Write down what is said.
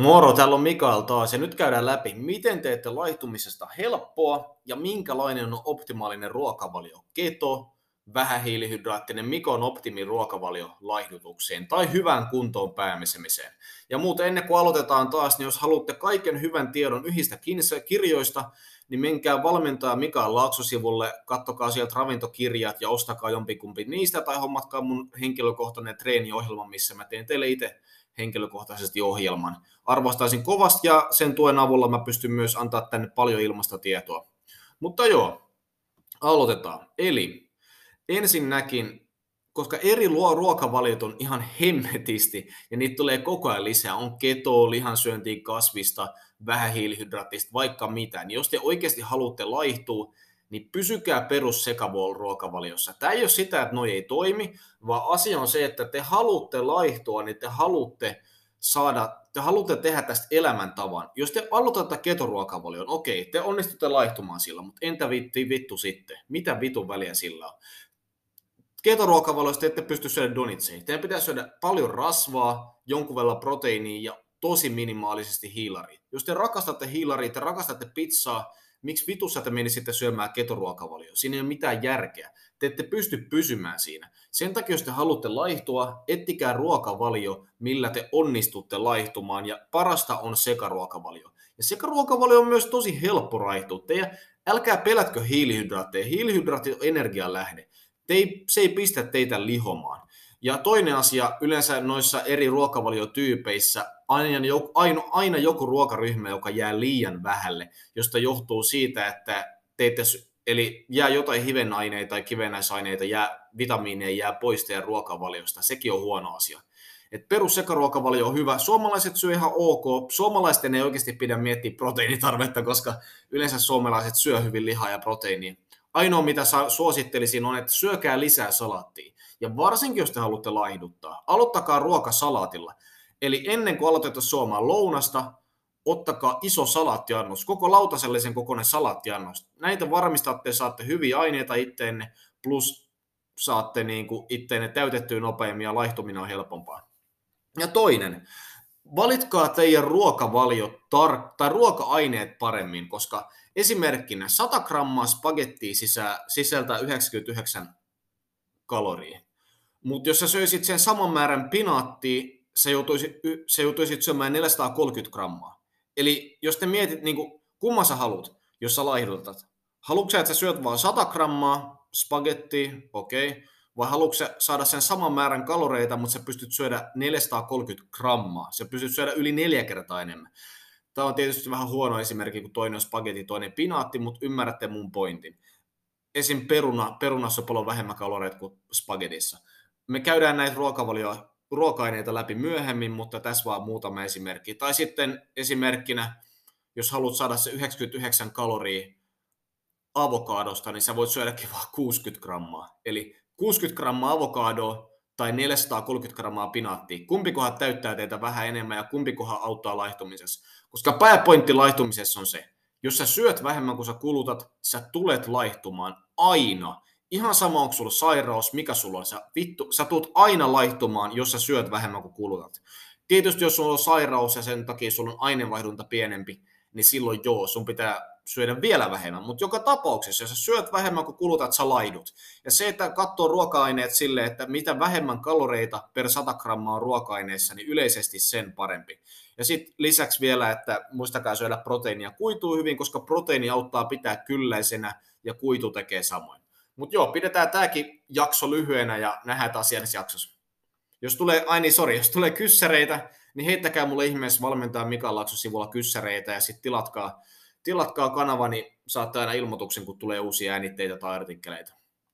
Moro, täällä on Mikael taas ja nyt käydään läpi, miten teette laihtumisesta helppoa ja minkälainen on optimaalinen ruokavalio. Keto, vähähiilihydraattinen, mikä on optimi ruokavalio laihdutukseen tai hyvään kuntoon pääsemiseen. Ja muuten ennen kuin aloitetaan taas, niin jos haluatte kaiken hyvän tiedon yhdistä kirjoista, niin menkää valmentaa Mikael Laakso-sivulle, kattokaa sieltä ravintokirjat ja ostakaa jompikumpi niistä tai hommatkaa mun henkilökohtainen treeniohjelma, missä mä teen teille itse henkilökohtaisesti ohjelman. Arvostaisin kovasti ja sen tuen avulla mä pystyn myös antaa tänne paljon ilmasta tietoa. Mutta joo, aloitetaan. Eli ensinnäkin, koska eri ruokavaliot on ihan hemmetisti ja niitä tulee koko ajan lisää, on keto, lihansyöntiä, kasvista, vähähiilihydraattista, vaikka mitä, niin jos te oikeasti haluatte laihtua, niin pysykää perus ruokavaliossa. Tämä ei ole sitä, että noi ei toimi, vaan asia on se, että te haluatte laihtua, niin te haluatte saada, te haluatte tehdä tästä elämäntavan. Jos te aloitatte ketoruokavalion, okei, te onnistutte laihtumaan sillä, mutta entä vittu, vittu sitten? Mitä vitun väliä sillä on? Ketoruokavaliosta te ette pysty syödä donitseja. Teidän pitää syödä paljon rasvaa, jonkun verran proteiinia ja tosi minimaalisesti hiilaria. Jos te rakastatte hiilaria, te rakastatte pizzaa, miksi vitussa te menisitte syömään ketoruokavalio? Siinä ei ole mitään järkeä. Te ette pysty pysymään siinä. Sen takia, jos te haluatte laihtua, ettikää ruokavalio, millä te onnistutte laihtumaan, ja parasta on sekaruokavalio. Ja sekaruokavalio on myös tosi helppo raihtua. Teidän, älkää pelätkö hiilihydraatteja. Hiilihydraatit on energian lähde. Te ei, se ei pistä teitä lihomaan. Ja toinen asia, yleensä noissa eri ruokavaliotyypeissä aina aina, aina joku ruokaryhmä, joka jää liian vähälle, josta johtuu siitä, että teette, eli jää jotain hivenaineita tai kivenäisaineita, jää, vitamiineja jää pois teidän ruokavaliosta. Sekin on huono asia. Et perussekaruokavalio on hyvä. Suomalaiset syö ihan ok. Suomalaisten ei oikeasti pidä miettiä proteiinitarvetta, koska yleensä suomalaiset syö hyvin lihaa ja proteiinia. Ainoa, mitä suosittelisin, on, että syökää lisää salaattia. Ja varsinkin, jos te haluatte laihduttaa, aloittakaa ruoka salaatilla. Eli ennen kuin aloitetaan suomaan lounasta, ottakaa iso salaattiannos, koko lautasellisen kokoinen salaattiannos. Näitä varmistatte, saatte hyviä aineita itteenne, plus saatte niin kuin itteenne täytettyä nopeammin ja laihtuminen on helpompaa. Ja toinen, valitkaa teidän ruokavaliot tar- tai ruoka-aineet paremmin, koska esimerkkinä 100 grammaa spagettia sisä- sisältää 99 kaloria. Mutta jos sä söisit sen saman määrän pinaattia, sä joutuisit, sä joutuisit syömään 430 grammaa. Eli jos te mietit, niin kuin, kumman sä haluat, jos sä laihdutat. Haluatko sä, että sä syöt vain 100 grammaa spagettia, okei, okay. vai haluatko sä saada sen saman määrän kaloreita, mutta sä pystyt syödä 430 grammaa. Sä pystyt syödä yli neljä kertaa enemmän. Tämä on tietysti vähän huono esimerkki, kun toinen on spagetti, toinen pinaatti, mutta ymmärrätte mun pointin. Esim. Peruna, perunassa on paljon vähemmän kaloreita kuin spagetissa me käydään näitä ruokavalio, ruoka-aineita läpi myöhemmin, mutta tässä vaan muutama esimerkki. Tai sitten esimerkkinä, jos haluat saada se 99 kaloria avokadosta, niin sä voit syödäkin vain 60 grammaa. Eli 60 grammaa avokadoa tai 430 grammaa pinaattia. Kumpikohan täyttää teitä vähän enemmän ja kumpikohan auttaa laihtumisessa. Koska pääpointti laihtumisessa on se, jos sä syöt vähemmän kuin sä kulutat, sä tulet laihtumaan aina. Ihan sama, onko sulla sairaus, mikä sulla on. Sä, vittu, sä tulet aina laihtumaan, jos sä syöt vähemmän kuin kulutat. Tietysti jos sulla on sairaus ja sen takia sulla on aineenvaihdunta pienempi, niin silloin joo, sun pitää syödä vielä vähemmän. Mutta joka tapauksessa, jos sä syöt vähemmän kuin kulutat, sä laidut. Ja se, että katsoo ruoka-aineet silleen, että mitä vähemmän kaloreita per 100 grammaa on ruoka-aineessa, niin yleisesti sen parempi. Ja sitten lisäksi vielä, että muistakaa syödä proteiinia kuituu hyvin, koska proteiini auttaa pitää kylläisenä ja kuitu tekee samoin. Mutta joo, pidetään tämäkin jakso lyhyenä ja nähdään taas ensi jaksossa. Jos tulee, ai niin, sorry, jos tulee kyssäreitä, niin heittäkää mulle ihmeessä valmentaa Mika Lakso sivulla kyssäreitä ja sitten tilatkaa, tilatkaa kanava, niin saatte aina ilmoituksen, kun tulee uusia äänitteitä tai artikkeleita.